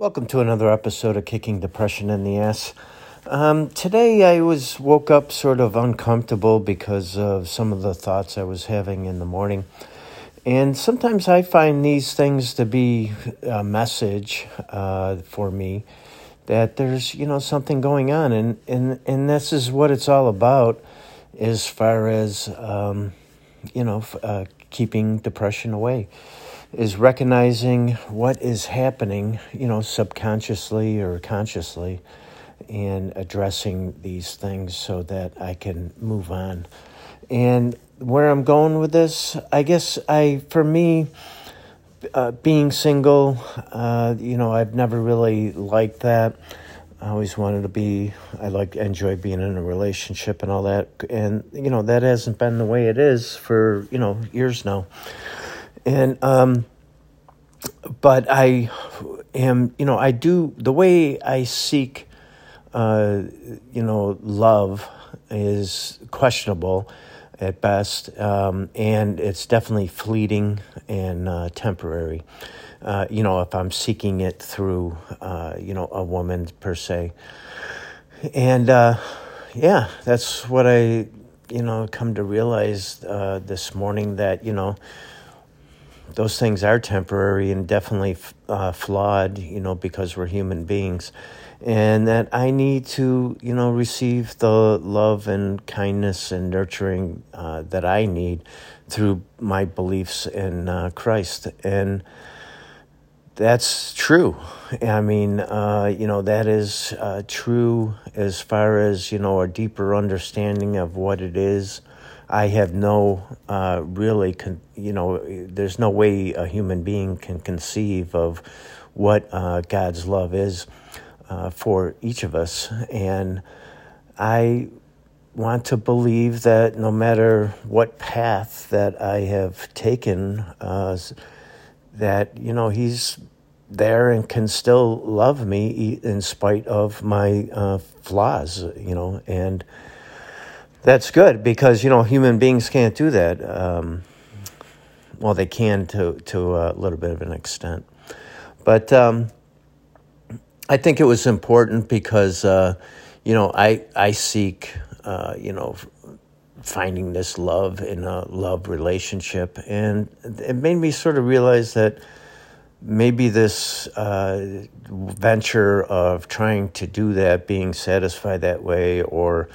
Welcome to another episode of Kicking Depression in the Ass. Um, today I was woke up sort of uncomfortable because of some of the thoughts I was having in the morning. And sometimes I find these things to be a message uh, for me that there's, you know, something going on. And, and, and this is what it's all about as far as, um, you know, uh, keeping depression away is recognizing what is happening, you know, subconsciously or consciously, and addressing these things so that I can move on. And where I'm going with this, I guess I, for me, uh, being single, uh, you know, I've never really liked that. I always wanted to be, I like, enjoy being in a relationship and all that. And, you know, that hasn't been the way it is for, you know, years now. And, um, but I am, you know, I do, the way I seek, uh, you know, love is questionable at best, um, and it's definitely fleeting and uh, temporary. Uh, you know, if I'm seeking it through, uh, you know, a woman per se. And uh, yeah, that's what I, you know, come to realize uh, this morning that, you know, those things are temporary and definitely uh, flawed, you know, because we're human beings. And that I need to, you know, receive the love and kindness and nurturing uh, that I need through my beliefs in uh, Christ. And that's true. I mean, uh, you know, that is uh, true as far as, you know, a deeper understanding of what it is I have no uh, really, con- you know, there's no way a human being can conceive of what uh, God's love is uh, for each of us. And I want to believe that no matter what path that I have taken, uh, that, you know, He's there and can still love me in spite of my uh, flaws, you know, and that's good because you know human beings can't do that. Um, well, they can to to a little bit of an extent, but um, I think it was important because uh, you know I I seek uh, you know finding this love in a love relationship, and it made me sort of realize that maybe this uh, venture of trying to do that, being satisfied that way, or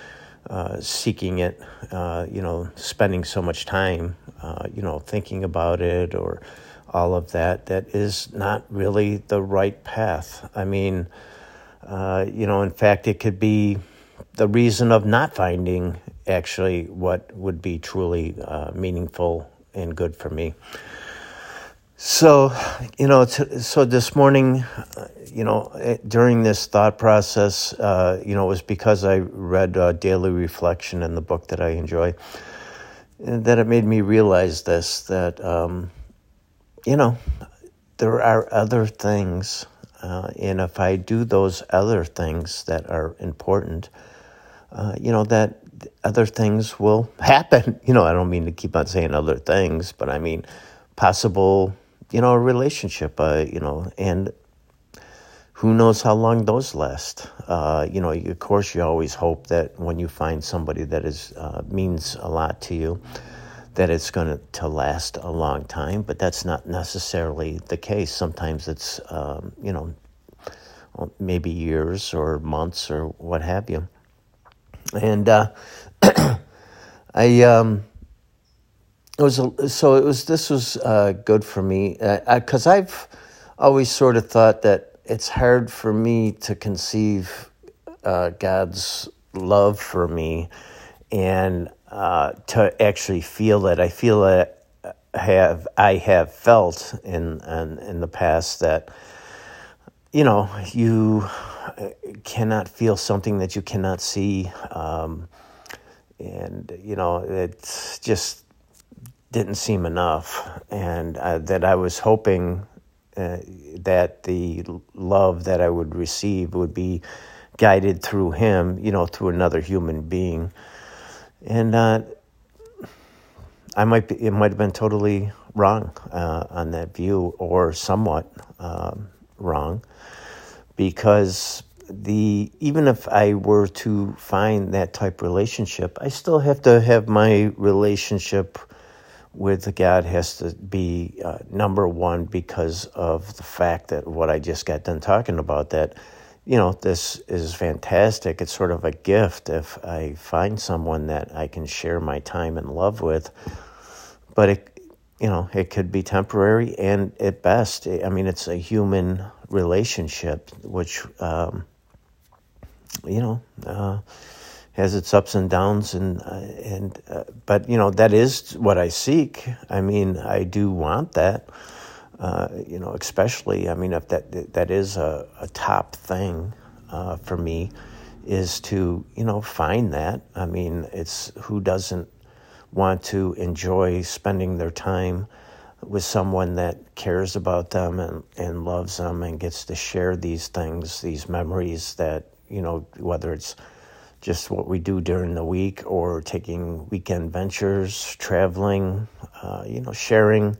uh, seeking it, uh, you know, spending so much time, uh, you know, thinking about it or all of that, that is not really the right path. I mean, uh, you know, in fact, it could be the reason of not finding actually what would be truly uh, meaningful and good for me. So, you know, so this morning, you know, eh, during this thought process, uh, you know, it was because I read uh, Daily Reflection in the book that I enjoy, that it made me realize this that, um, you know, there are other things, uh, and if I do those other things that are important, uh, you know, that other things will happen. You know, I don't mean to keep on saying other things, but I mean possible you know, a relationship, uh, you know, and who knows how long those last. Uh, you know, of course, you always hope that when you find somebody that is uh, means a lot to you, that it's going to last a long time. But that's not necessarily the case. Sometimes it's, um, you know, maybe years or months or what have you. And uh, I. Um, it was so it was this was uh, good for me. Because uh, I've always sort of thought that it's hard for me to conceive uh, God's love for me and uh, to actually feel that I feel that have I have felt in, in in the past that you know you cannot feel something that you cannot see. Um, and you know it's just didn't seem enough, and uh, that I was hoping uh, that the love that I would receive would be guided through him, you know, through another human being, and uh, I might be, it might have been totally wrong uh, on that view, or somewhat um, wrong. because the even if I were to find that type relationship, I still have to have my relationship with God has to be uh, number one because of the fact that what I just got done talking about that you know this is fantastic. It's sort of a gift if I find someone that I can share my time and love with. But it you know it could be temporary and at best I mean it's a human relationship which um, you know uh, has its ups and downs and uh, and uh, but you know that is what I seek. I mean, I do want that. Uh, you know, especially I mean, if that that is a, a top thing uh, for me, is to you know find that. I mean, it's who doesn't want to enjoy spending their time with someone that cares about them and, and loves them and gets to share these things, these memories that, you know, whether it's just what we do during the week or taking weekend ventures, traveling, uh, you know, sharing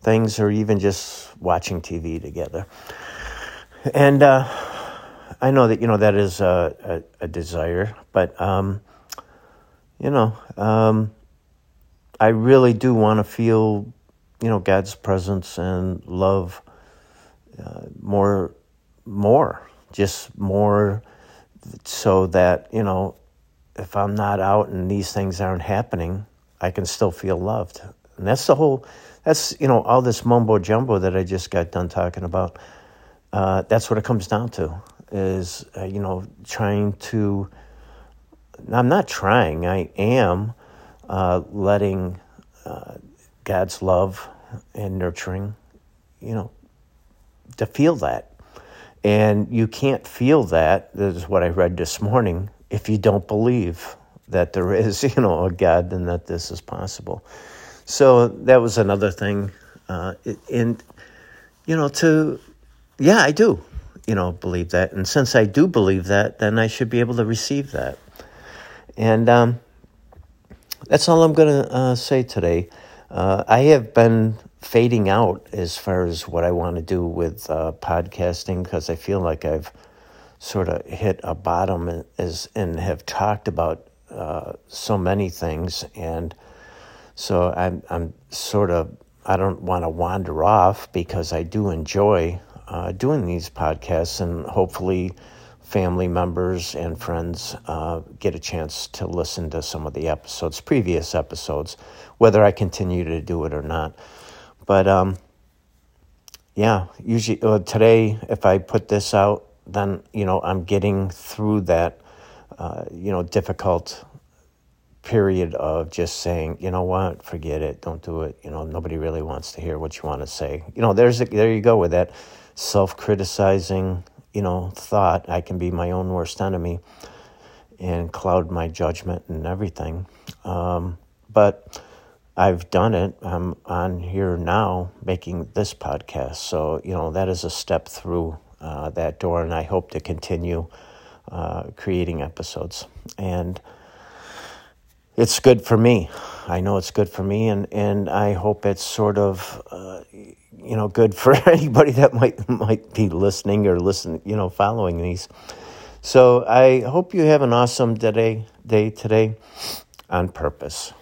things, or even just watching TV together. And uh, I know that, you know, that is a, a, a desire, but, um, you know, um, I really do want to feel, you know, God's presence and love uh, more, more, just more so that, you know, if I'm not out and these things aren't happening, I can still feel loved. And that's the whole, that's, you know, all this mumbo jumbo that I just got done talking about. Uh, that's what it comes down to is, uh, you know, trying to, I'm not trying, I am uh, letting uh, God's love and nurturing, you know, to feel that and you can't feel that, this is what I read this morning, if you don't believe that there is, you know, a God and that this is possible. So that was another thing. Uh, and, you know, to, yeah, I do, you know, believe that. And since I do believe that, then I should be able to receive that. And um, that's all I'm going to uh, say today. Uh, I have been fading out as far as what I want to do with uh, podcasting because I feel like I've sort of hit a bottom and, as, and have talked about uh, so many things. And so I'm, I'm sort of, I don't want to wander off because I do enjoy uh, doing these podcasts and hopefully family members and friends uh, get a chance to listen to some of the episodes, previous episodes, whether I continue to do it or not. But um, yeah, usually uh, today, if I put this out, then you know I'm getting through that uh, you know difficult period of just saying, you know what, forget it, don't do it. You know, nobody really wants to hear what you want to say. You know, there's a, there you go with that self-criticizing, you know, thought. I can be my own worst enemy and cloud my judgment and everything. Um, but I've done it. I'm on here now making this podcast. So, you know, that is a step through uh, that door, and I hope to continue uh, creating episodes. And it's good for me. I know it's good for me, and, and I hope it's sort of, uh, you know, good for anybody that might might be listening or listen, you know, following these. So I hope you have an awesome day day today on purpose.